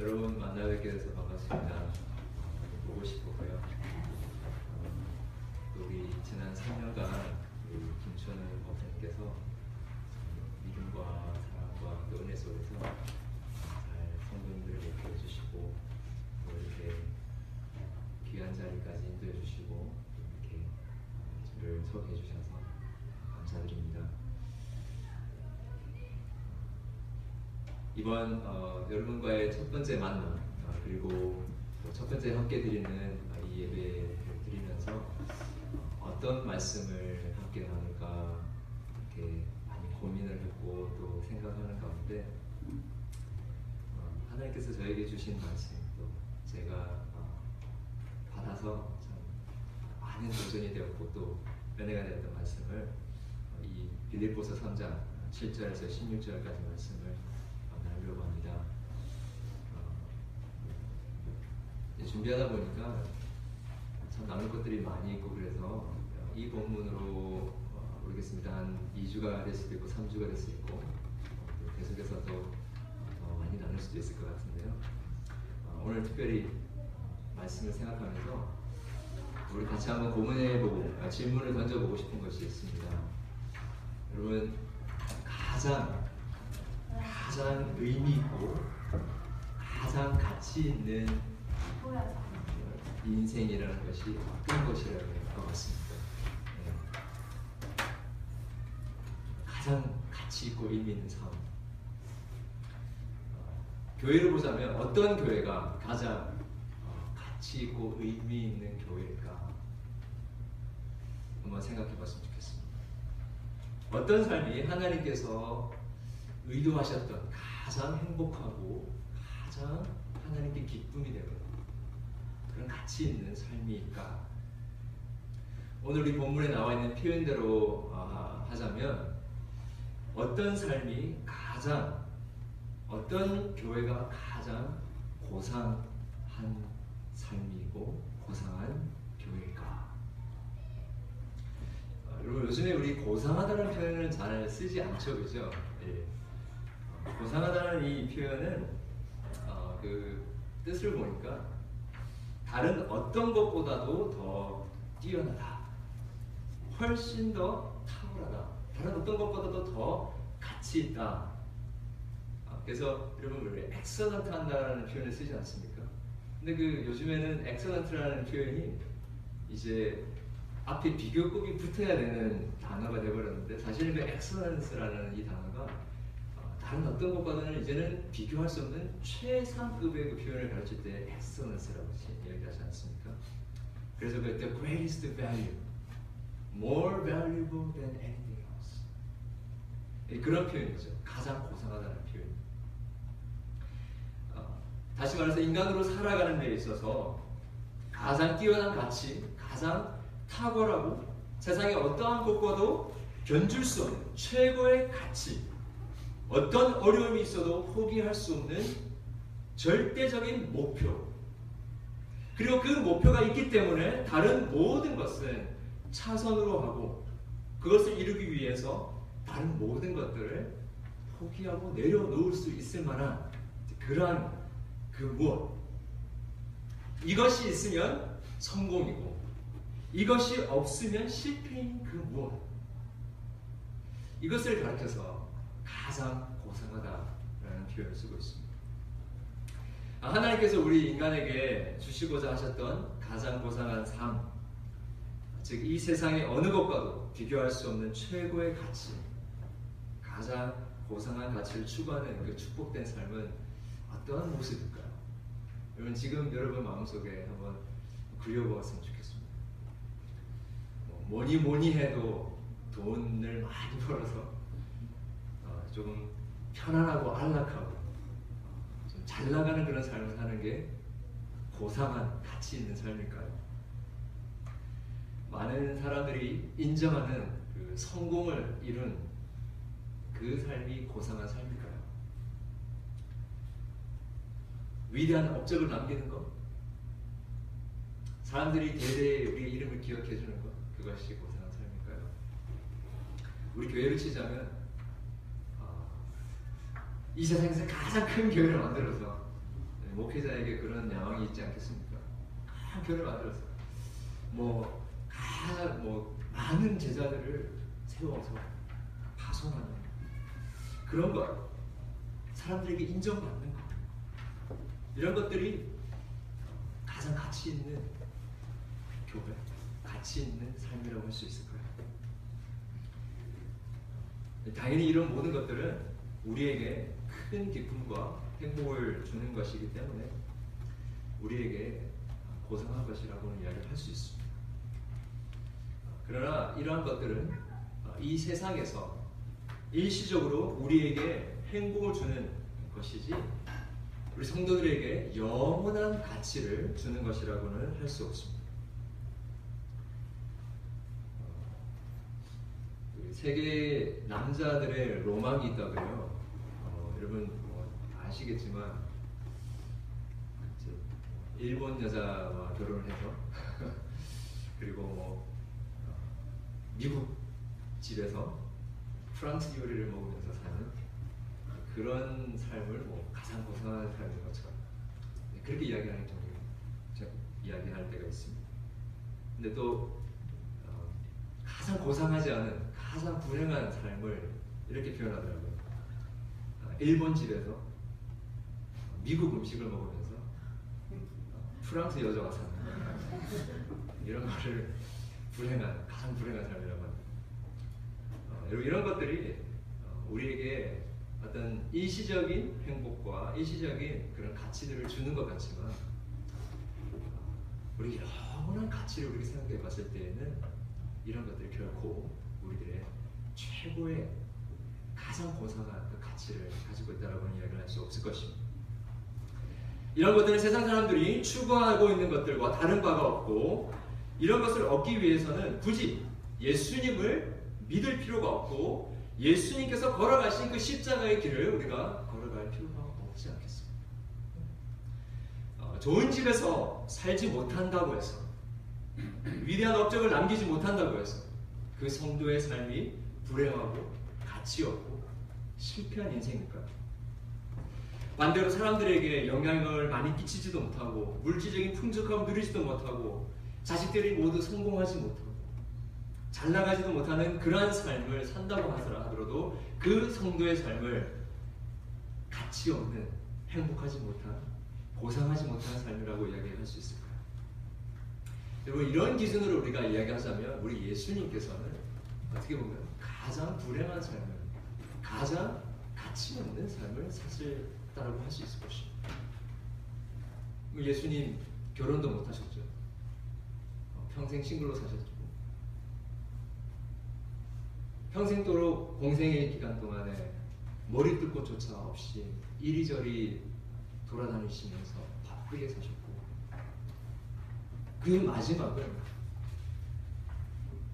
여러분 만나 뵙게 돼서 반갑습니다. 어, 보고 싶었고요. 어, 또 우리 지난 3년간 우리 김천을 목사님께서 믿음과 사랑과 또 은혜 속에서 잘 성도님들을 목표해 주시고 또 이렇게 귀한 자리까지 인도해 주시고 또 이렇게 저를 소개해 주셔서 감사드립니다. 이번 어, 여러분과의 첫 번째 만남 어, 그리고 첫 번째 함께 드리는 어, 이 예배를 드리면서 어, 어떤 말씀을 함께 나눌까 이렇게 많이 고민을 했고 또 생각하는 가운데 어, 하나님께서 저에게 주신 말씀 또 제가 어, 받아서 참 많은 도전이 되었고 또 은혜가 되었던 말씀을 어, 이 빌립보서 3장 7절에서 16절까지 말씀을 어, 나누려고 합니다. 어, 준비하다 보니까 참 나눌 것들이 많이 있고 그래서 어, 이 본문으로 어, 모르겠습니다. 한 2주가 될 수도 있고 3주가 될 수도 있고 어, 또 계속해서 또더 많이 나눌 수도 있을 것 같은데요. 어, 오늘 특별히 말씀을 생각하면서 우리 같이 한번 고민해보고 아, 질문을 던져보고 싶은 것이 있습니다. 여러분 가장 가장 의미 있고 가장 가치 있는 인생이라는 것이 어떤 것이라고 할것 같습니다. 네. 가장 가치 있고 의미 있는 삶. 어, 교회를 보자면 어떤 교회가 가장 어, 가치 있고 의미 있는 교회일까? 한번 생각해 봤으면 좋겠습니다. 어떤 삶이 하나님께서 의도하셨던 가장 행복하고 가장 하나님께 기쁨이 되는 그런 가치 있는 삶이니까 오늘 우리 본문에 나와 있는 표현대로 아, 하자면 어떤 삶이 가장 어떤 교회가 가장 고상한 삶이고 고상한 교회일까? 아, 여러분 요즘에 우리 고상하다는 표현을 잘 쓰지 않죠, 그죠? 예. 어, 고상하다는 이 표현은 어, 그 뜻을 보니까 다른 어떤 것보다도 더 뛰어나다, 훨씬 더 탁월하다, 다른 어떤 것보다도 더 가치 있다. 아, 그래서 여러분 왜 excellent 한다는 표현을 쓰지 않습니까? 근데 그 요즘에는 excellent라는 표현이 이제 앞에 비교급이 붙어야 되는 단어가 되어버렸는데 사실 그 excellence라는 이 단어가 어, 다른 어떤 것보다는 이제는 비교할 수 없는 최상급의 그 표현을 가르칠 때 excellence라고 얘기하지 않습니까? 그래서 그 the greatest value, more valuable than anything else. 예, 그런 표현이죠. 가장 고상하다는 표현. 어, 다시 말해서 인간으로 살아가는 데 있어서 가장 뛰어난 가치, 가장 탁월하고 세상의 어떠한 것과도 견줄 수 없는 최고의 가치, 어떤 어려움이 있어도 포기할 수 없는 절대적인 목표. 그리고 그 목표가 있기 때문에 다른 모든 것은 차선으로 하고 그것을 이루기 위해서 다른 모든 것들을 포기하고 내려놓을 수 있을 만한 그러한 그 무엇. 이것이 있으면 성공이고 이것이 없으면 실패인 그 무엇. 이것을 가르쳐서 가장 고상하다라는 표현을 쓰고 있습니다. 아, 하나님께서 우리 인간에게 주시고자 하셨던 가장 고상한 삶, 즉 이 세상의 어느 것과도 비교할 수 없는 최고의 가치, 가장 고상한 가치를 추구하는 그 축복된 삶은 어떠한 모습일까요? 여러분 지금 여러분 마음속에 한번 그려보았으면 좋겠습니다. 뭐 뭐니 뭐니 해도 돈을 많이 벌어서 어, 조금 편안하고 안락하고 어, 좀잘 나가는 그런 삶을 사는 게 고상한 가치 있는 삶일까요? 많은 사람들이 인정하는 그 성공을 이룬 그 삶이 고상한 삶일까요? 위대한 업적을 남기는 것, 사람들이 대대에 우리의 이름을 기억해 주는 것, 그것이 고상한 삶일까요? 우리 교회를 치자면 어, 이 세상에서 가장 큰 교회를 만들어서 목회자에게 그런 야망이 있지 않겠습니까? 큰 교회 만들어서 뭐, 가, 뭐 많은 제자들을 세워서 파송하는 그런 것, 사람들에게 인정받는 것, 이런 것들이 가장 가치 있는 교회, 가치 있는 삶이라고 할 수 있을 거예요. 당연히 이런 모든 것들은 우리에게 큰 기쁨과 행복을 주는 것이기 때문에 우리에게 고상한 것이라고는 이야기를 할 수 있습니다. 그러나 이러한 것들은 이 세상에서 일시적으로 우리에게 행복을 주는 것이지 우리 성도들에게 영원한 가치를 주는 것이라고는 할 수 없습니다. 세계 남자들의 로망이 있다고요. 어, 여러분 뭐 아시겠지만 일본 여자와 결혼을 해서 그리고 뭐 어, 미국 집에서 프랑스 요리를 먹으면서 사는 그런 삶을 뭐 가장 고상한 삶인 것처럼 네, 그렇게 이야기하는 경우 이야기할 때가 있습니다. 근데 또 어, 가장 고상하지 않은 가장 불행한 삶을 이렇게 표현하더라고요. 아, 일본 집에서 미국 음식을 먹으면서 프랑스 여자가 사는 이런 거를 불행한 가장 불행한 삶이라고 합니다. 어, 이런 것들이 어, 우리에게 어떤 일시적인 행복과 일시적인 그런 가치들을 주는 것 같지만 우리 영원한 가치를 우리가 생각해 봤을 때에는 이런 것들이 결코 우리들의 최고의 가장 고상한 그 가치를 가지고 있다라고 이야기를 할 수 없을 것입니다. 이런 것들은 세상 사람들이 추구하고 있는 것들과 다른 바가 없고 이런 것을 얻기 위해서는 굳이 예수님을 믿을 필요가 없고 예수님께서 걸어가신 그 십자가의 길을 우리가 걸어갈 필요가 없지 않겠습니까? 어, 좋은 집에서 살지 못한다고 해서 위대한 업적을 남기지 못한다고 해서 그 성도의 삶이 불행하고 가치 없고 실패한 인생일까요? 반대로 사람들에게 영향을 많이 끼치지도 못하고 물질적인 풍족함을 누리지도 못하고 자식들이 모두 성공하지 못하고 잘 나가지도 못하는 그러한 삶을 산다고 하더라도 그 성도의 삶을 가치 없는 행복하지 못한 고상하지 못한 삶이라고 이야기할 수 있을까요? 여러분 이런 기준으로 우리가 이야기하자면 우리 예수님께서는 어떻게 보면 가장 불행한 삶을 가장 가치 없는 삶을 사실다라고 할 수 있을 것입니다. 뭐 예수님 결혼도 못 하셨죠. 어, 평생 싱글로 사셨고 평생도록 공생의 기간 동안에 머리 뜯고 조차 없이 이리저리 돌아다니시면서 바쁘게 사셨고 그 마지막은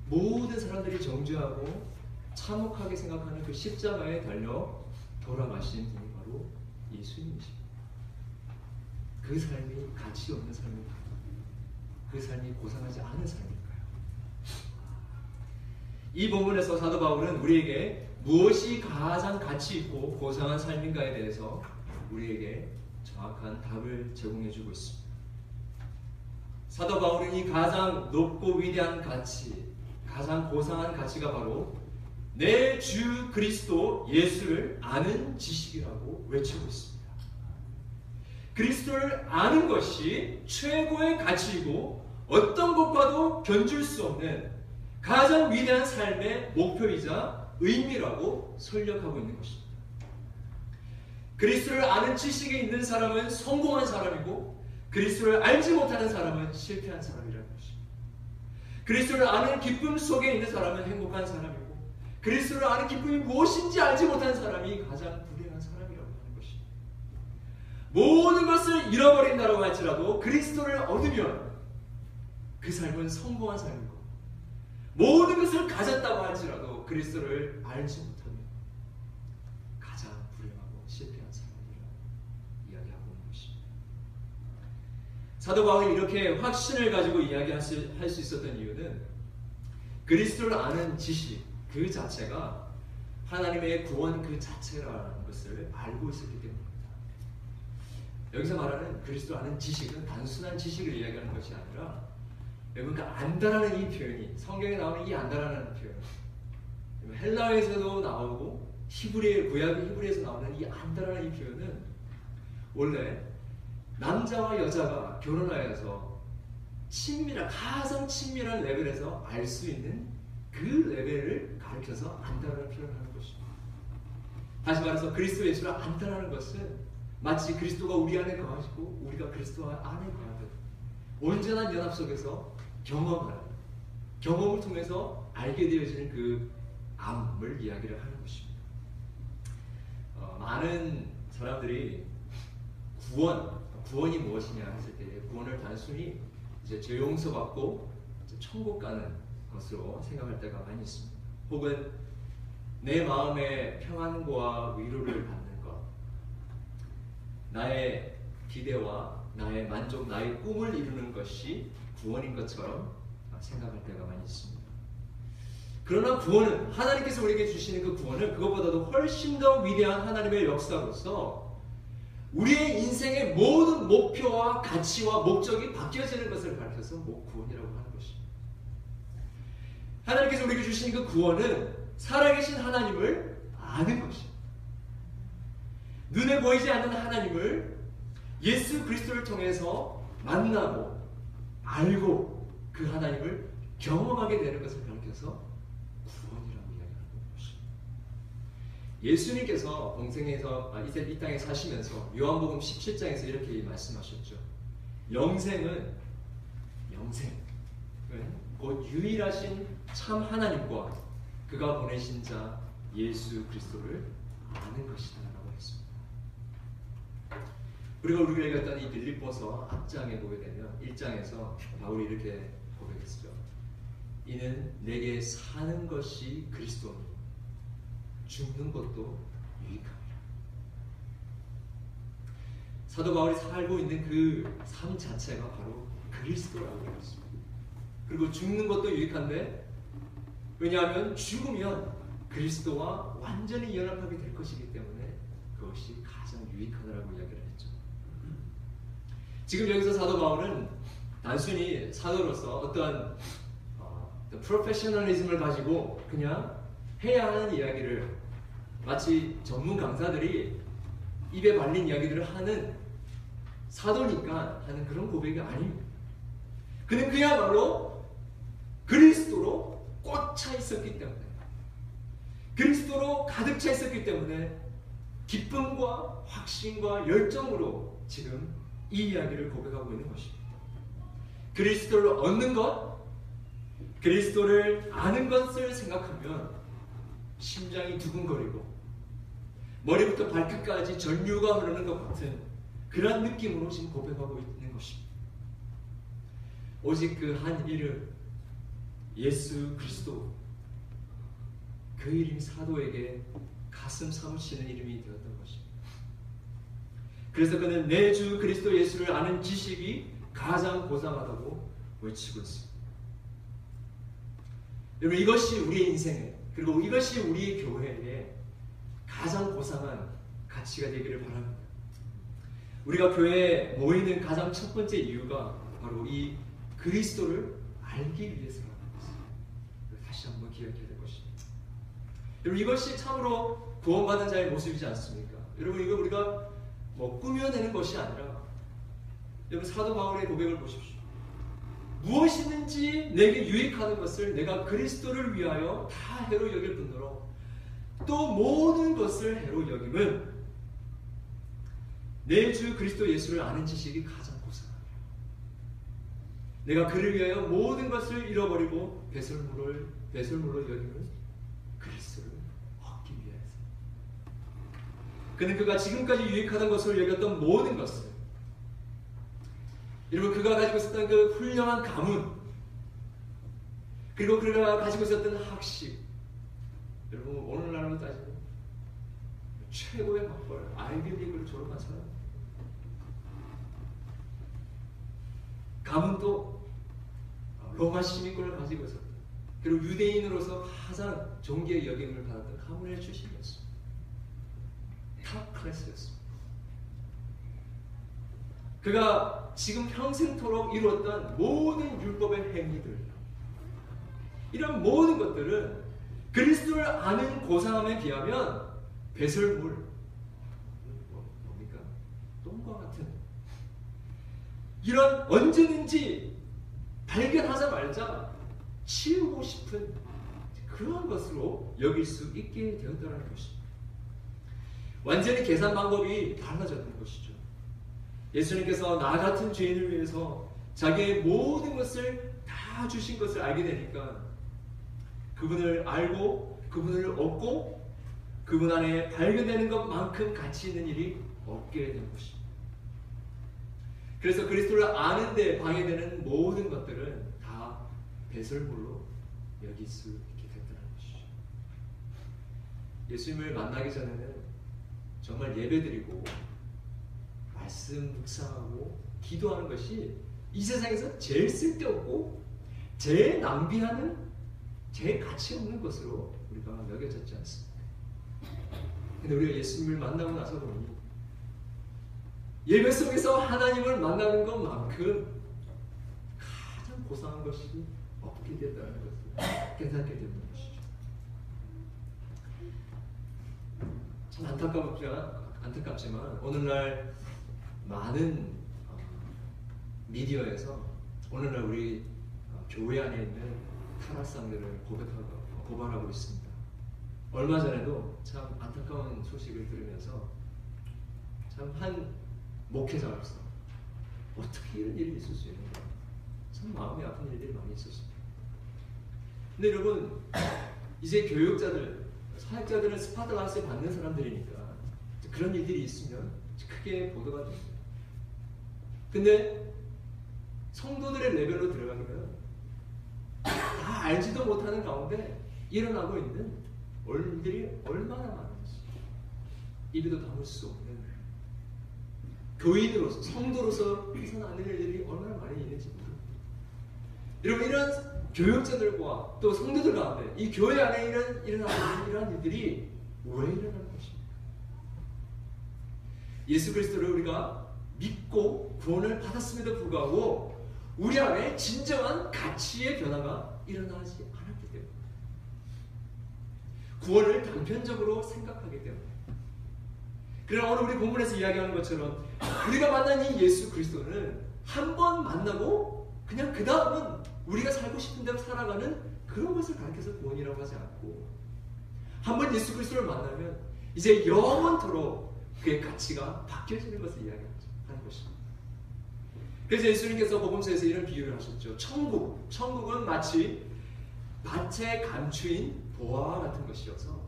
모든 사람들이 정죄하고 참혹하게 생각하는 그 십자가에 달려 돌아가신 분이 바로 예수님이십니다. 그 삶이 가치 없는 삶일까요? 그 삶이 고상하지 않은 삶일까요? 이 본문에서 사도 바울은 우리에게 무엇이 가장 가치 있고 고상한 삶인가에 대해서 우리에게 정확한 답을 제공해 주고 있습니다. 사도 바울은 이 가장 높고 위대한 가치, 가장 고상한 가치가 바로 내 주 그리스도 예수를 아는 지식이라고 외치고 있습니다. 그리스도를 아는 것이 최고의 가치이고 어떤 것과도 견줄 수 없는 가장 위대한 삶의 목표이자 의미라고 설력하고 있는 것입니다. 그리스도를 아는 지식이 있는 사람은 성공한 사람이고 그리스도를 알지 못하는 사람은 실패한 사람이라는 것입니다. 그리스도를 아는 기쁨 속에 있는 사람은 행복한 사람이고 그리스도를 아는 기쁨이 무엇인지 알지 못한 사람이 가장 불행한 사람이라고 하는 것입니다. 모든 것을 잃어버린다고 할지라도 그리스도를 얻으면 그 삶은 성공한 삶이고 모든 것을 가졌다고 할지라도 그리스도를 알지 못합니다. 사도 바울이 이렇게 확신을 가지고 이야기할 수, 할수 있었던 이유는 그리스도를 아는 지식 그 자체가 하나님의 구원 그 자체라는 것을 알고 있었기 때문입니다. 여기서 말하는 그리스도 아는 지식은 단순한 지식을 이야기하는 것이 아니라 여러분 그 안다라는 이 표현이 성경에 나오는 이 안다라는 표현 헬라에서도 나오고 히브리 구약 히브리에서 나오는 이 안다라는 이 표현은 원래 남자와 여자가 결혼하여서 친밀한 가장 친밀한 레벨에서 알 수 있는 그 레벨을 가르쳐서 안다라는 표현을 하는 것입니다. 다시 말해서 그리스도 예수를 안다라는 것은 마치 그리스도가 우리 안에 거하시고 우리가 그리스도 안에 거하듯 온전한 연합 속에서 경험하는 경험을 통해서 알게 되어지는 그 암을 이야기를 하는 것입니다. 어, 많은 사람들이 구원, 구원이 무엇이냐 했을 때 구원을 단순히 이제 죄 용서받고 천국 가는 것으로 생각할 때가 많이 있습니다. 혹은 내 마음의 평안과 위로를 받는 것, 나의 기대와 나의 만족, 나의 꿈을 이루는 것이 구원인 것처럼 생각할 때가 많이 있습니다. 그러나 구원은 하나님께서 우리에게 주시는 그 구원은 그것보다도 훨씬 더 위대한 하나님의 역사로서 우리의 인생의 모든 목표와 가치와 목적이 바뀌어지는 것을 가르쳐서 뭐 구원이라고 하는 것입니다. 하나님께서 우리에게 주신 그 구원은 살아계신 하나님을 아는 것입니다. 눈에 보이지 않는 하나님을 예수 그리스도를 통해서 만나고 알고 그 하나님을 경험하게 되는 것을 가르쳐서 구원이라고 이야기하는 것입니다. 예수님께서 동생에서 아, 이제 이 땅에 사시면서 요한복음 17장에서 이렇게 말씀하셨죠. 영생은 영생, 곧 유일하신 참 하나님과 그가 보내신 자 예수 그리스도를 아는 것이다라고 했습니다. 우리가 우리가 읽었던 이 빌립보서 앞장에 보게 되면 1장에서 바울이 이렇게 고백했죠. 이는 내게 사는 것이 그리스도니 죽는 것도 유익함이라. 사도 바울이 살고 있는 그 삶 자체가 바로 그리스도라고 했습니다. 그리고 죽는 것도 유익한데 왜냐하면 죽으면 그리스도와 완전히 연합하게 될 것이기 때문에 그것이 가장 유익하다라고 이야기를 했죠. 지금 여기서 사도 바울은 단순히 사도로서 어떠한 어, 프로페셔널리즘을 가지고 그냥 해야 하는 이야기를 마치 전문 강사들이 입에 발린 이야기들을 하는 사도니까 하는 그런 고백이 아닙니다. 그는 그야말로 그리스도로 꽂혀 있었기 때문에 그리스도로 가득 차 있었기 때문에 기쁨과 확신과 열정으로 지금 이 이야기를 고백하고 있는 것입니다. 그리스도를 얻는 것, 그리스도를 아는 것을 생각하면 심장이 두근거리고 머리부터 발끝까지 전류가 흐르는 것 같은 그런 느낌으로 지금 고백하고 있는 것입니다. 오직 그한 이름 예수 그리스도 그 이름이 사도에게 가슴 사무치는 이름이 되었던 것입니다. 그래서 그는 내 주 그리스도 예수를 아는 지식이 가장 고상하다고 외치고 있습니다. 여러분 이것이 우리의 인생에 그리고 이것이 우리 교회의 가장 고상한 가치가 되기를 바랍니다. 우리가 교회에 모이는 가장 첫 번째 이유가 바로 이 그리스도를 알기 위해서라는 것입니다. 다시 한번 기억해야 될 것입니다. 여러분 이것이 참으로 구원받은 자의 모습이지 않습니까? 여러분 이거 우리가 뭐 꾸며내는 것이 아니라 여러분 사도 바울의 고백을 보십시오. 무엇이든지 내게 유익하는 것을 내가 그리스도를 위하여 다 해로 여길 뿐더러 또 모든 것을 해로 여김은 내 주 그리스도 예수를 아는 지식이 가장 고상하다. 내가 그를 위하여 모든 것을 잃어버리고 배설물을 배설물로 여기는 그리스도를 얻기 위해서. 그는 그가 지금까지 유익하던 것을 여겼던 모든 것을 여러분 그가 가지고 있었던 그 훌륭한 가문 그리고 그가 가지고 있었던 학식 여러분 오늘날로 따지면 최고의 학벌 아이비리그를 졸업한 사람 가문도 로마 시민권을 가지고 있었다. 그리고 유대인으로서 가장 존귀히 여김을 받았던 가문의 출신이었습니다. top class였습니다. 그가 지금 평생토록 이루었던 모든 율법의 행위들 이런 모든 것들은 그리스도를 아는 고상함에 비하면 배설물 뭡니까? 똥과 같은 이런 언제든지 발견하자말자 치우고 싶은 그러한 것으로 여길 수 있게 되었다는 것입니다. 완전히 계산 방법이 달라졌는 것이죠. 예수님께서 나 같은 죄인을 위해서 자기의 모든 것을 다 주신 것을 알게 되니까 그분을 알고 그분을 얻고 그분 안에 발견되는 것만큼 가치 있는 일이 없게 된 것입니다. 그래서 그리스도를 아는데 방해되는 모든 것들은 다 배설물로 여길 수 있게 됐다는 것이죠. 예수님을 만나기 전에는 정말 예배드리고 말씀 묵상하고 기도하는 것이 이 세상에서 제일 쓸데없고 제일 낭비하는 제일 가치 없는 것으로 우리가 여겨졌지 않습니까? 근데 우리가 예수님을 만나고 나서 보니 예배 속에서 하나님을 만나는 것만큼 가장 고상한 것이 없게 된다는 것을 깨닫게 되는 것이죠. 참 안타깝지만, 안타깝지만 오늘날 많은 어, 미디어에서 오늘날 우리 어, 교회 안에 있는 타락상들을 고백하고 고발하고 있습니다. 얼마 전에도 참 안타까운 소식을 들으면서 참 한 목회자로서 어떻게 이런 일이 있을 수 있는가 참 마음이 아픈 일들이 많이 있었습니다. 근데 여러분 이제 교육자들 사역자들은 스포트라이트 받는 사람들이니까 그런 일들이 있으면 크게 보도가 됩니다. 근데 성도들의 레벨로 들어가면 다 알지도 못하는 가운데 일어나고 있는 일들이 얼마나 많은지 입에도 담을 수 없는 교인으로서 성도로서 해서는 안 되는 일들이 얼마나 많이 있는지 모릅니다. 여러분 이런 교육자들과 또 성도들 가운데 이 교회 안에 이런 일어나는 이러한 일들이 왜 일어나는 것입니까? 예수 그리스도를 우리가 믿고 구원을 받았음에도 불구하고 우리 안에 진정한 가치의 변화가 일어나지 않았기 때문에 구원을 단편적으로 생각하기 때문에 그러나 오늘 우리 본문에서 이야기하는 것처럼 우리가 만난 이 예수 그리스도는 한 번 만나고 그냥 그 다음은 우리가 살고 싶은 대로 살아가는 그런 것을 가르쳐서 구원이라고 하지 않고 한 번 예수 그리스도를 만나면 이제 영원토록 그의 가치가 바뀌어지는 것을 이야기합니다. 하는 것입니다. 그래서 예수님께서 복음서에서 이런 비유를 하셨죠. 천국, 천국은 마치 밭에 감추인 보화 같은 것이어서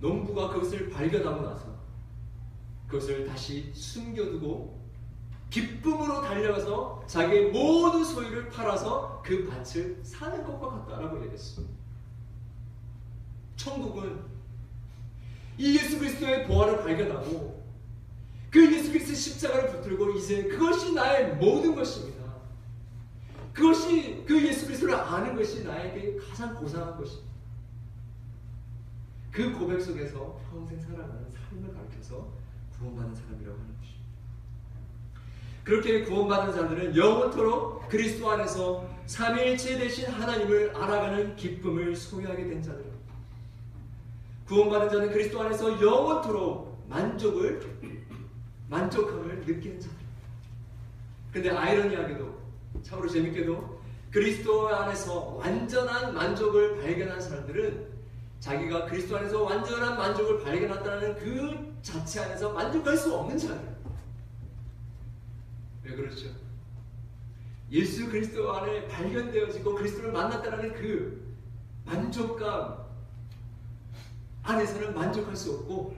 농부가 그것을 발견하고 나서 그것을 다시 숨겨두고 기쁨으로 달려가서 자기의 모든 소유를 팔아서 그 밭을 사는 것과 같다라고 얘기했습니다. 천국은 이 예수 그리스도의 보화를 발견하고 그 예수 그리스도 십자가를 붙들고 이제 그것이 나의 모든 것입니다. 그것이 그 예수 그리스도를 아는 것이 나에게 가장 고상한 것입니다. 그 고백 속에서 평생 살아가는 삶을 가르쳐서 구원받는 사람이라고 하는 것입니다. 그렇게 구원받은 자들은 영원토록 그리스도 안에서 삼위일체 되신 하나님을 알아가는 기쁨을 소유하게 된 자들입니다. 구원받은 자는 그리스도 안에서 영원토록 만족을 만족함을 느끼는 자들. 근데 아이러니하게도 참으로 재밌게도 그리스도 안에서 완전한 만족을 발견한 사람들은 자기가 그리스도 안에서 완전한 만족을 발견했다는 그 자체 안에서 만족할 수 없는 자들. 왜 그렇죠? 예수 그리스도 안에 발견되어지고 그리스도를 만났다는 그 만족감 안에서는 만족할 수 없고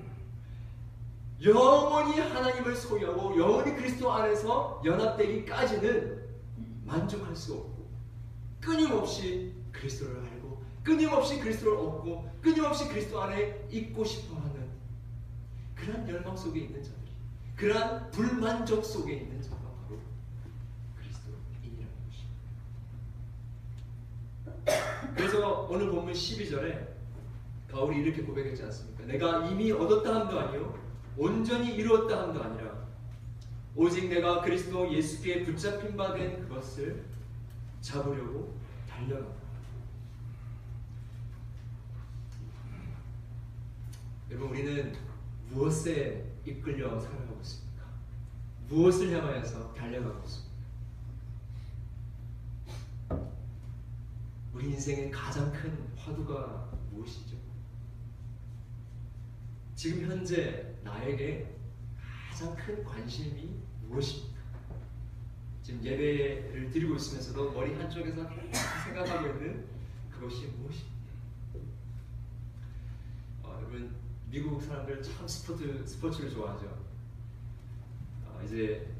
영원히 하나님을 소유하고 영원히 그리스도 안에서 연합되기까지는 만족할 수 없고 끊임없이 그리스도를 알고 끊임없이 그리스도를 얻고 끊임없이 그리스도 안에 있고 싶어하는 그러한 열망 속에 있는 자들이 그러한 불만족 속에 있는 자가 바로 그리스도인이라는 것입니다. 그래서 오늘 본문 12절에 바울이 이렇게 고백했지 않습니까? 내가 이미 얻었다 함도 아니요 온전히 이루었다 함도 아니라 오직 내가 그리스도 예수께 붙잡힌 바 된 그것을 잡으려고 달려간다. 여러분 우리는 무엇에 이끌려 살아가고 있습니까? 무엇을 향하여서 달려가고 있습니까? 우리 인생의 가장 큰 화두가 무엇이죠? 지금 현재 나에게 가장 큰 관심이 무엇입니까? 지금 예배를 드리고 있으면서도 머리 한쪽에서 생각하고 있는 그것이 무엇입니까? 어, 여러분 미국 사람들 참 스포츠 스포츠를 좋아하죠. 어, 이제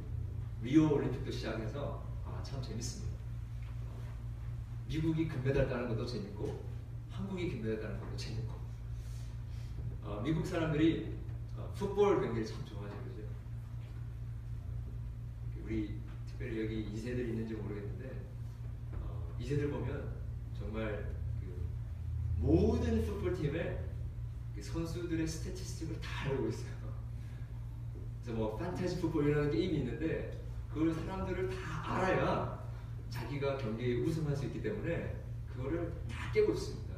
리오 올림픽도 시작해서 아, 참 재밌습니다. 미국이 금메달 따는 것도 재밌고 한국이 금메달 따는 것도 재밌고 어, 미국 사람들이 어, 풋볼 경기를 참 좋아하죠, 그죠? 우리 특별히 여기 2세들 있는지 모르겠는데 어, 2세들 보면 정말 그 모든 풋볼 팀의 그 선수들의 스태티스틱을 다 알고 있어요. 그래서 뭐 판타지 풋볼 이라는 게임이 있는데 그걸 사람들을 다 알아야 자기가 경기에 우승할 수 있기 때문에 그거를 다 꿰고 있습니다.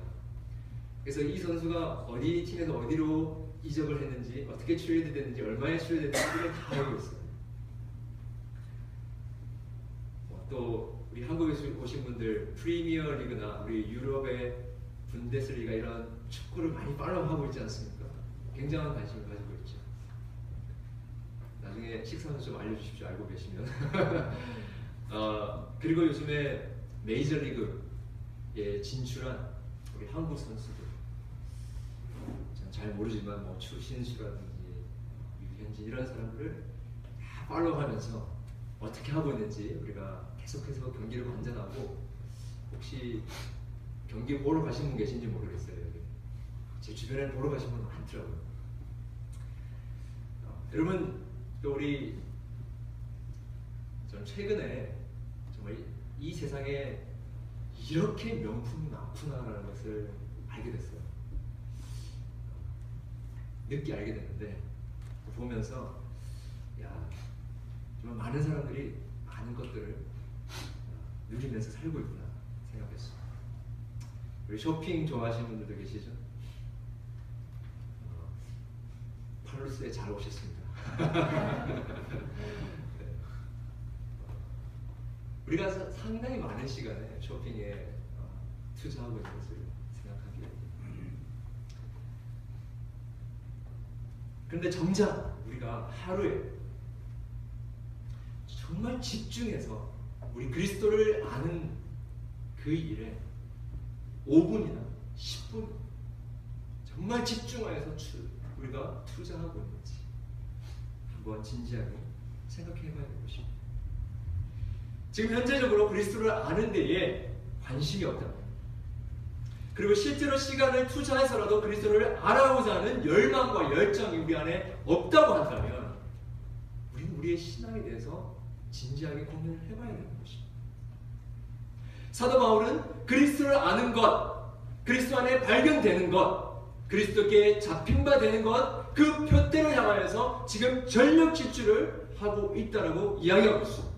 그래서 이 선수가 어디 팀에서 어디로 이적을 했는지 어떻게 트레이드 됐는지 얼마에 트레이드 됐는지를 다 알고 있어요. 또 우리 한국에 오신 분들 프리미어 리그나 우리 유럽의 분데스리가 이런 축구를 많이 follow하고 있지 않습니까? 굉장한 관심을 가지고 있죠. 나중에 식사는 좀 알려주십시오. 알고 계시면. 어, 그리고 요즘에 메이저리그에 진출한 우리 한국 선수들 잘 모르지만 뭐 추신수라든지 유현진 이런 사람들을 다 팔로우하면서 어떻게 하고 있는지 우리가 계속해서 경기를 관전하고 혹시 경기 보러 가신 분 계신지 모르겠어요. 제 주변에 보러 가신 분 많더라고요. 어, 여러분 또 우리 전 최근에 정말 이 세상에 이렇게 명품이 많구나라는 것을 알게 됐어요. 늦게 알게 됐는데 보면서 야 정말 많은 사람들이 많은 것들을 누리면서 살고 있구나 생각했어요. 우리 쇼핑 좋아하시는 분들도 계시죠? 어, 팔루스에 잘 오셨습니다. 네. 우리가 상당히 많은 시간에 쇼핑에 어, 투자하고 있는 것을 생각하게 됩니다. 그런데 정작 우리가 하루에 정말 집중해서 우리 그리스도를 아는 그 일에 5분이나 10분 정말 집중하여서 우리가 투자하고 있는지 한번 진지하게 생각해 봐야 될 것입니다. 지금 현재적으로 그리스도를 아는 데에 관심이 없다. 그리고 실제로 시간을 투자해서라도 그리스도를 알아보자 하는 열망과 열정이 우리 안에 없다고 한다면 우리는 우리의 신앙에 대해서 진지하게 고민을 해봐야 되는 것입니다. 사도 바울은 그리스도를 아는 것, 그리스도 안에 발견되는 것, 그리스도께 잡힌 바 되는 것, 그 표대를 향하여서 지금 전력 집중을 하고 있다라고 이야기하고 있습니다.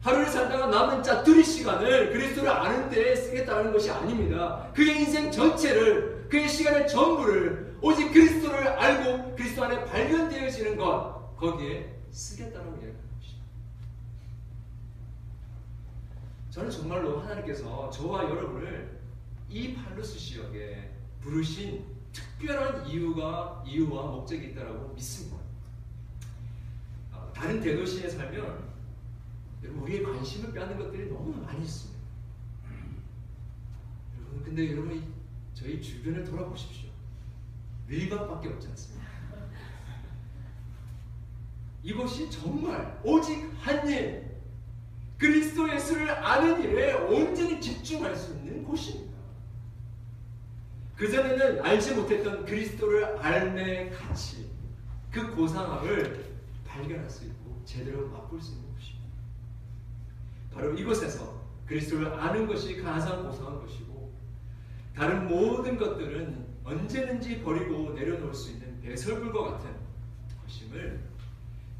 하루를 살다가 남은 짜투리 시간을 그리스도를 아는 데 쓰겠다는 것이 아닙니다. 그의 인생 전체를, 그의 시간의 전부를 오직 그리스도를 알고 그리스도 안에 발견되어지는 것, 거기에 쓰겠다는 이야기합니다. 저는 정말로 하나님께서 저와 여러분을 이 팔루스 지역에 부르신 특별한 이유가 이유와 목적이 있다라고 믿습니다. 어, 다른 대도시에 살면 우리의 관심을 빼앗는 것들이 너무 많이 있습니다. 여러분, 근데 여러분 저희 주변을 돌아보십시오. 밀밭밖에 없지 않습니까? 이것이 정말 오직 한 일, 그리스도 예수를 아는 일에 온전히 집중할 수 있는 곳입니다. 그전에는 알지 못했던 그리스도를 알매 가치, 그 고상함을 발견할 수 있고 제대로 맛볼 수 있는. 바로 이곳에서 그리스도를 아는 것이 가장 고상한 것이고 다른 모든 것들은 언제든지 버리고 내려놓을 수 있는 배설물과 같은 것임을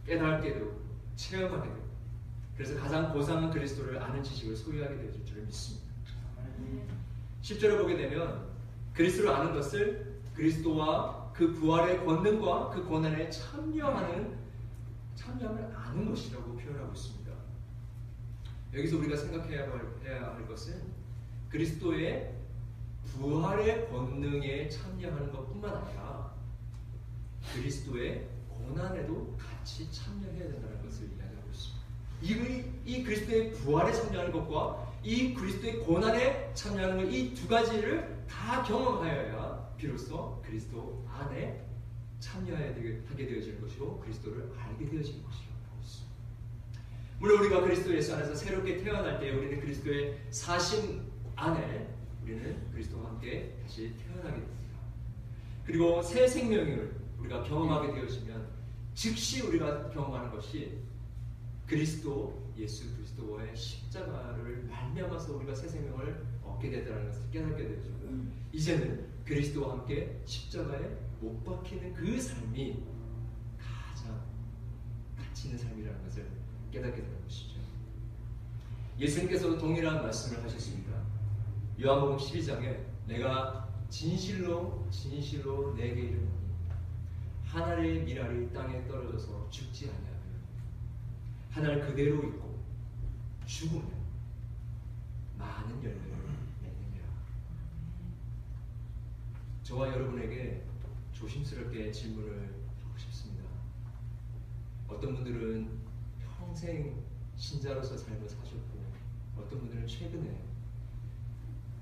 깨닫게 되고 체험하게 되고 그래서 가장 고상한 그리스도를 아는 지식을 소유하게 되줄 줄 믿습니다. 10절을 보게 되면 그리스도를 아는 것을 그리스도와 그 부활의 권능과 그 고난에 참여하는 참여함을 아는 것이라고 표현하고 있습니다. 여기서 우리가 생각해야 할 것은 그리스도의 부활의 권능에 참여하는 것뿐만 아니라 그리스도의 고난에도 같이 참여해야 된다는 것을 이야기하고 있습니다. 이, 이 그리스도의 부활에 참여하는 것과 이 그리스도의 고난에 참여하는 것 이 두 가지를 다 경험하여야 비로소 그리스도 안에 참여하게 되어지는 것이고 그리스도를 알게 되어지는 있습니다. 물론 우리가 그리스도 예수 안에서 새롭게 태어날 때 우리는 그리스도의 사심 안에 우리는 그리스도와 함께 다시 태어나게 됩니다. 그리고 새 생명을 우리가 경험하게 되어지면 즉시 우리가 경험하는 것이 그리스도 예수 그리스도의 십자가를 말미암아서 우리가 새 생명을 얻게 되다는 것을 깨닫게 되죠. 이제는 그리스도와 함께 십자가에 못 박히는 그 삶이 가장 가치 있는 삶이라는 것을 깨닫게 되는 것이죠. 예수님께서 동일한 말씀을 하셨습니다. 요한복음 12장에 내가 진실로 진실로 내게 이르노니 하늘의 미랄이 땅에 떨어져서 죽지 아니하면 하늘 그대로 있고 죽으면 많은 열매를 맺느니라. 저와 여러분에게 조심스럽게 질문을 하고 싶습니다. 어떤 분들은 평생 신자로서 삶을 사셨고 어떤 분들은 최근에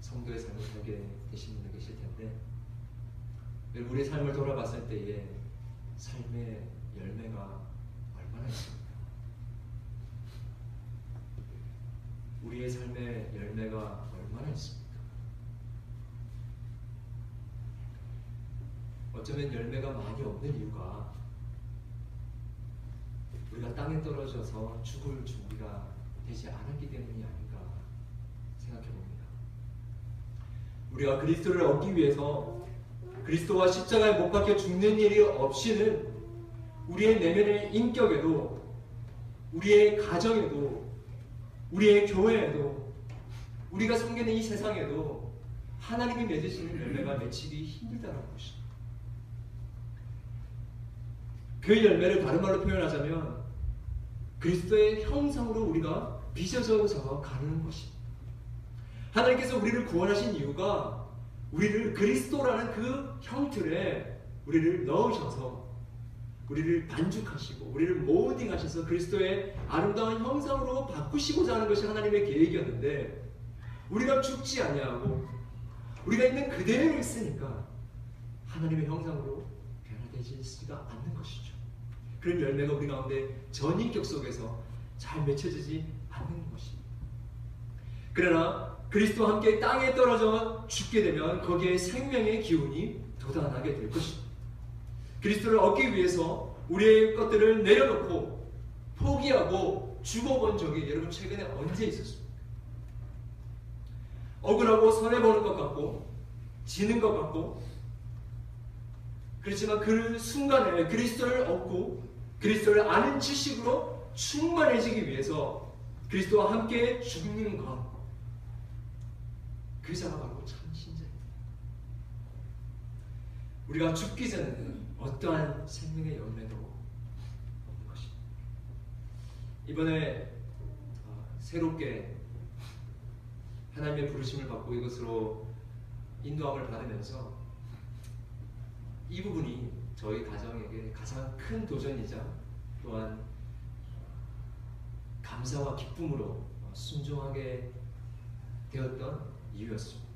성도의 삶을 살게 되신 분들 계실 텐데 우리 삶을 돌아봤을 때에 삶의 열매가 얼마나 있습니까? 우리의 삶의 열매가 얼마나 있습니까? 어쩌면 열매가 많이 없는 이유가 우리가 땅에 떨어져서 죽을 준비가 되지 않았기 때문이 아닌가 생각해 봅니다. 우리가 그리스도를 얻기 위해서 그리스도와 십자가에 못 박혀 죽는 일이 없이는 우리의 내면의 인격에도 우리의 가정에도 우리의 교회에도 우리가 섬기는 이 세상에도 하나님이 맺으시는 열매가 맺히기 힘들다는 것입니다. 그 열매를 다른 말로 표현하자면 그리스도의 형상으로 우리가 빚어져서 가는 것입니다. 하나님께서 우리를 구원하신 이유가 우리를 그리스도라는 그 형틀에 우리를 넣으셔서 우리를 반죽하시고 우리를 모딩하셔서 그리스도의 아름다운 형상으로 바꾸시고자 하는 것이 하나님의 계획이었는데 우리가 죽지 아니하고 우리가 있는 그대로 있으니까 하나님의 형상으로 변화되지가 않는 것이죠. 그런 열매가 우리 가운데 전인격 속에서 잘 맺혀지지 않는 것입니다. 그러나 그리스도와 함께 땅에 떨어져 죽게 되면 거기에 생명의 기운이 돋아나게 될 것입니다. 그리스도를 얻기 위해서 우리의 것들을 내려놓고 포기하고 죽어본 적이 여러분 최근에 언제 있었습니까? 억울하고 손해보는 것 같고 지는 것 같고 그렇지만 그 순간에 그리스도를 얻고 그리스도를 아는 지식으로 충만해지기 위해서 그리스도와 함께 죽는 것 그 자가 바로 참 신자입니다. 우리가 죽기 전에는 어떠한 생명의 열매도 없는 것입니다. 이번에 어, 새롭게 하나님의 부르심을 받고 이것으로 인도함을 받으면서 이 부분이 저희 가정에게 가장 큰 도전이자 또한 감사와 기쁨으로 순종하게 되었던 이유였습니다.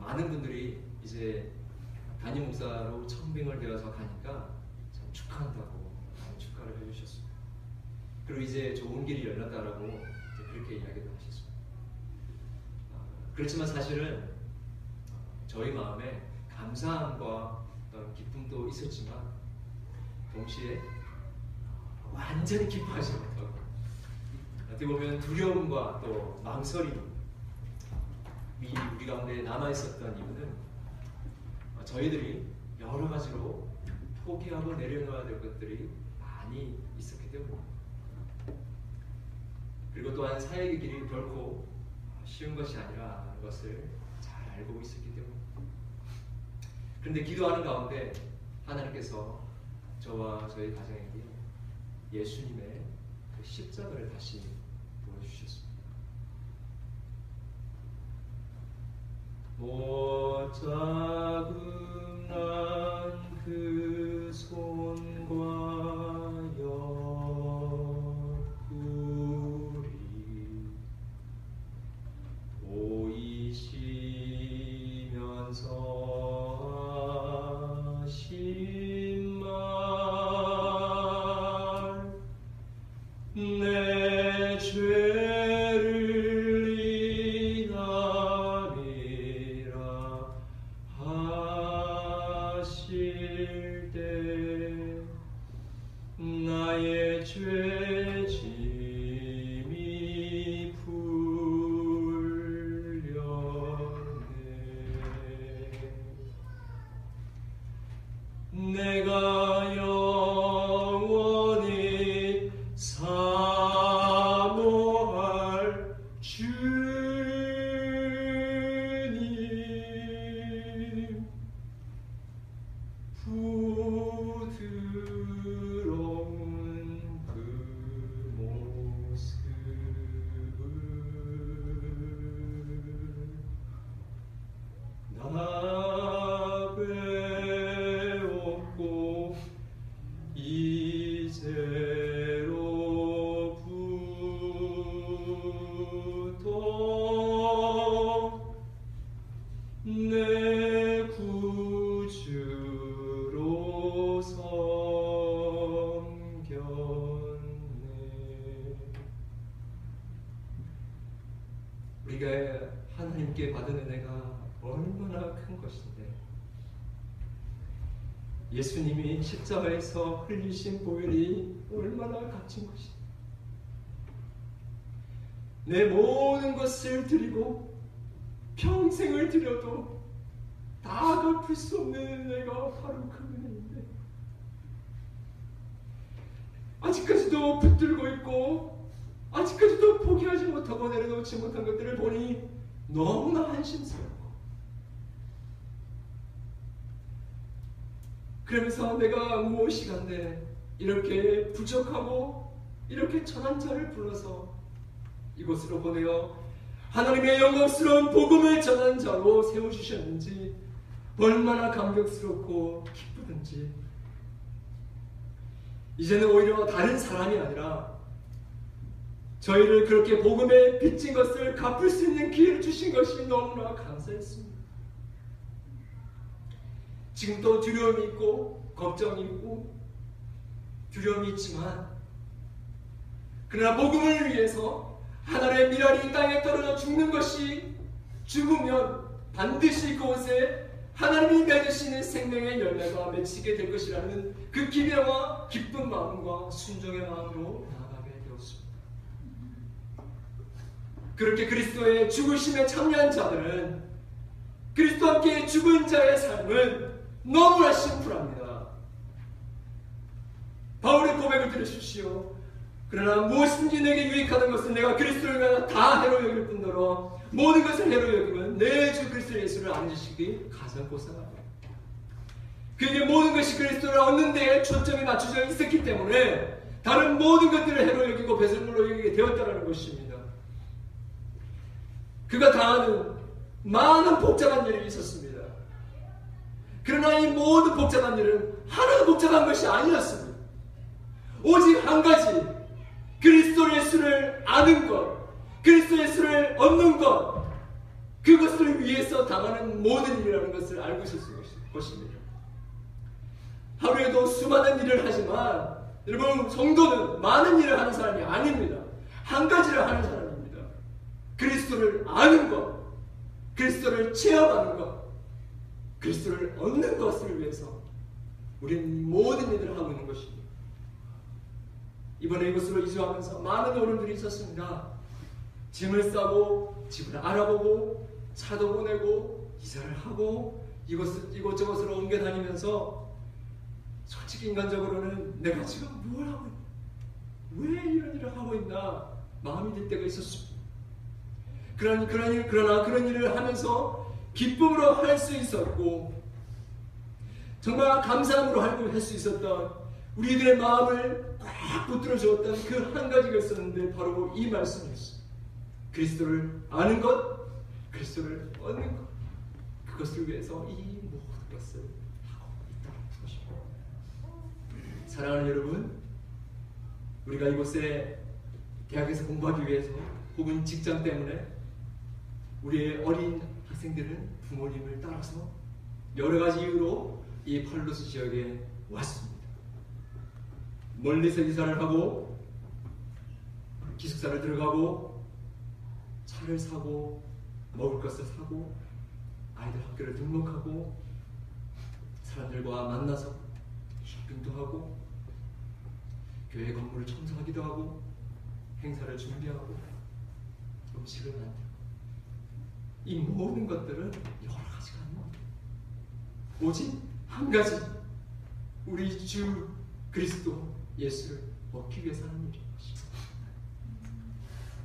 많은 분들이 이제 담임 목사로 청빙을 되어서 가니까 참 축하한다고 축하를 해주셨습니다. 그리고 이제 좋은 길이 열렸다라고 그렇게 이야기도 하셨습니다. 그렇지만 사실은 저희 마음에 감사함과 기쁨도 있었지만 동시에 완전히 기뻐하지 못하고 어떻게 보면 두려움과 또 망설임 우리 가운데 남아 있었던 이유는 저희들이 여러 가지로 포기하고 내려놓아야 될 것들이 많이 있었기 때문입니다. 그리고 또한 사역의 길이 결코 쉬운 것이 아니라는 것을 잘 알고 있었기 때문입니다. 그런데 기도하는 가운데 하나님께서 저와 저희 가정에게 예수님의 그 십자가를 다시 보여주셨습니다. 못자국난 그 손과 옆구리 보이시면서 것인데 예수님이 십자가에서 흘리신 보혈이 얼마나 값진 것인데 내 모든 것을 드리고 평생을 들여도 다 갚을 수 없는 은혜가 바로 그 은혜인데 아직까지도 붙들고 있고 아직까지도 포기하지 못하고 내려놓지 못한 것들을 보니 너무나 한심스럽고 그러면서 내가 무엇이간데 이렇게 부족하고 이렇게 천한 자를 불러서 이곳으로 보내어 하나님의 영광스러운 복음을 전한 자로 세워주셨는지 얼마나 감격스럽고 기쁘든지 이제는 오히려 다른 사람이 아니라 저희를 그렇게 복음에 빚진 것을 갚을 수 있는 기회를 주신 것이 너무나 감사했습니다. 지금도 두려움이 있고 걱정이 있고 두려움이 있지만 그러나 복음을 위해서 하나님의 미랄이 땅에 떨어져 죽는 것이 죽으면 반드시 그곳에 하나님이 맺으시는 생명의 열매가 맺히게 될 것이라는 그 기대와 기쁜 마음과 순종의 마음으로 나아가게 되었습니다. 그렇게 그리스도의 죽으심에 참여한 자들은 그리스도와 함께 죽은 자의 삶은 너무나 심플합니다. 바울의 고백을 들으십시오. 그러나 무엇인지 내게 유익하던 것은 내가 그리스도를 위하여 다 해로 여길 뿐더러 모든 것을 해로 여기면 내 주 그리스도 예수를 아는 지식이 가장 고상하다. 그에게 모든 것이 그리스도를 얻는 데에 초점이 맞춰져 있었기 때문에 다른 모든 것들을 해로 여기고 배설물로 여기게 되었다는 것입니다. 그가 당하는 많은 복잡한 일이 있었습니다. 그러나 이 모든 복잡한 일은 하나도 복잡한 것이 아니었습니다. 오직 한 가지 그리스도 예수를 아는 것, 그리스도 예수를 얻는 것, 그것을 위해서 당하는 모든 일이라는 것을 알고 있었을 것입니다. 하루에도 수많은 일을 하지만 여러분 성도는 많은 일을 하는 사람이 아닙니다. 한 가지를 하는 사람입니다. 그리스도를 아는 것, 그리스도를 체험하는 것, 그리스도를 얻는 것을 위해서 우리는 모든 일을 하고 있는 것입니다. 이번에 이곳으로 이주하면서 많은 어른들이 있었습니다. 짐을 싸고 집을 알아보고 차도 보내고 이사를 하고 이곳 이곳저곳으로 옮겨 다니면서 솔직히 인간적으로는 내가 지금 뭘 하고 있나? 왜 이런 일을 하고 있나? 마음이 들 때가 있었습니다. 그러니, 그러니, 그러나 그런 일을 하면서 기쁨으로 할 수 있었고, 정말 감사함으로 할 수 있었던 우리들의 마음을 꽉 붙들어 주었던 그 한 가지가 있었는데 바로 이 말씀이었어요. 그리스도를 아는 것, 그리스도를 얻는 것. 그것을 위해서 이 모든 것을 하고 있다는 것입니다. 사랑하는 여러분, 우리가 이곳에 대학에서 공부하기 위해서 혹은 직장 때문에 우리의 어린 학생들은 부모님을 따라서 여러 가지 이유로 이 팔로스 지역에 왔습니다. 멀리서 이사를 하고 기숙사를 들어가고 차를 사고 먹을 것을 사고 아이들 학교를 등록하고 사람들과 만나서 쇼핑도 하고 교회 건물을 청소하기도 하고 행사를 준비하고 음식을 만들고 이 모든 것들은 여러 가지가 아닙니다. 오직 한 가지 우리 주 그리스도 예수를 먹기 위해서 하는 일인 것입니다.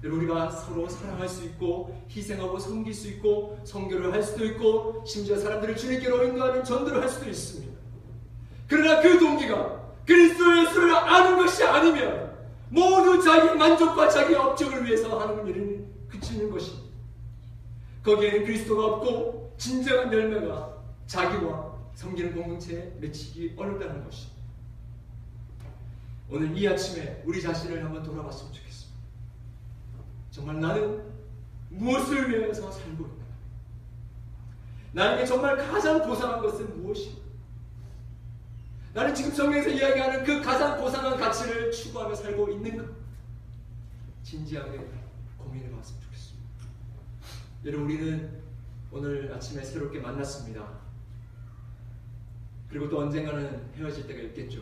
우리가 서로 사랑할 수 있고 희생하고 섬길 수 있고 성교를 할 수도 있고 심지어 사람들을 주님께로 인도하는 전도를 할 수도 있습니다. 그러나 그 동기가 그리스도 예수를 아는 것이 아니면 모두 자기 만족과 자기 업적을 위해서 하는 일은 그치는 것입니다. 거기에는 그리스도가 없고 진정한 열매가 자기와 섬기는 공동체에 맺히기 어렵다는 것입니다. 오늘 이 아침에 우리 자신을 한번 돌아봤으면 좋겠습니다. 정말 나는 무엇을 위해서 살고 있나? 나에게 정말 가장 고상한 것은 무엇인가? 나는 지금 성경에서 이야기하는 그 가장 고상한 가치를 추구하며 살고 있는가? 진지하게 고민해 봤으면 좋겠습니다. 여러분, 우리는 오늘 아침에 새롭게 만났습니다. 그리고 또 언젠가는 헤어질 때가 있겠죠.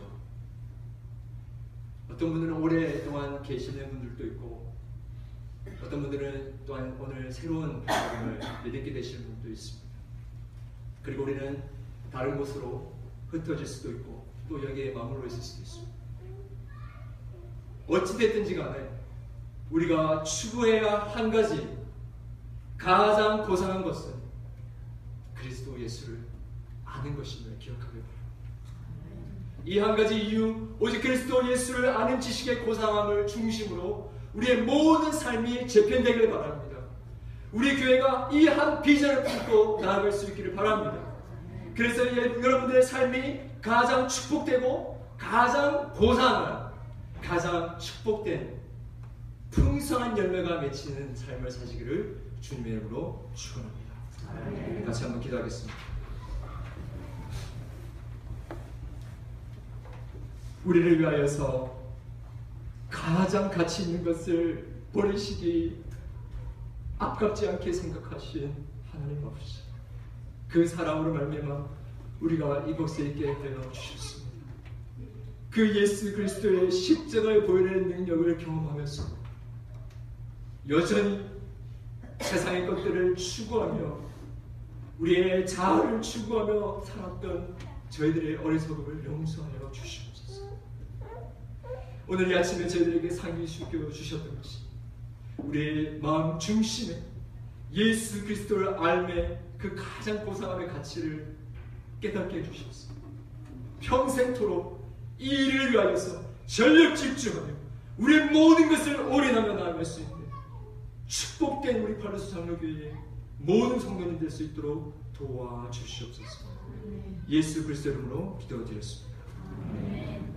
어떤 분들은 오랫동안 계시는 분들도 있고, 어떤 분들은 또한 오늘 새로운 하나님을 믿게 되시는 분도 있습니다. 그리고 우리는 다른 곳으로 흩어질 수도 있고, 또 여기에 머물러 있을 수도 있습니다. 어찌됐든지 간에 우리가 추구해야 한 가지 가장 고상한 것은 그리스도 예수를 아는 것임을 기억하길 바랍니다. 이 한 가지 이유, 오직 그리스도 예수를 아는 지식의 고상함을 중심으로 우리의 모든 삶이 재편되기를 바랍니다. 우리 교회가 이 한 비전을 품고 나아갈 수 있기를 바랍니다. 그래서 여러분들의 삶이 가장 축복되고 가장 고상한 가장 축복된 풍성한 열매가 맺히는 삶을 사시기를 주님의 이름으로 축원합니다. 같이 한번 기도하겠습니다. 우리를 위하여서 가장 가치 있는 것을 버리시기 아깝지 않게 생각하신 하나님 아버지 그 사랑으로 말미암아 우리가 이곳에 있게 되어 주셨습니다. 그 예수 그리스도의 십자가의 보혈의 능력을 경험하면서 여전히 세상의 것들을 추구하며 우리의 자아를 추구하며 살았던 저희들의 어리석음을 용서하여 주시옵소서. 오늘 이 아침에 저희들에게 상기시켜 주셨던 것이 우리의 마음 중심에 예수 그리스도를 알매 그 가장 고상함의 가치를 깨닫게 해주셨습니다. 평생토록 이 일을 위하여서 전력 집중하며 우리의 모든 것을 올인하며 나아갈 수 있는 축복된 우리 팔로스 장로교회 모든 성도님 될 수 있도록 도와주시옵소서. 예수 그리스도 이름으로 기도드렸습니다. 아멘.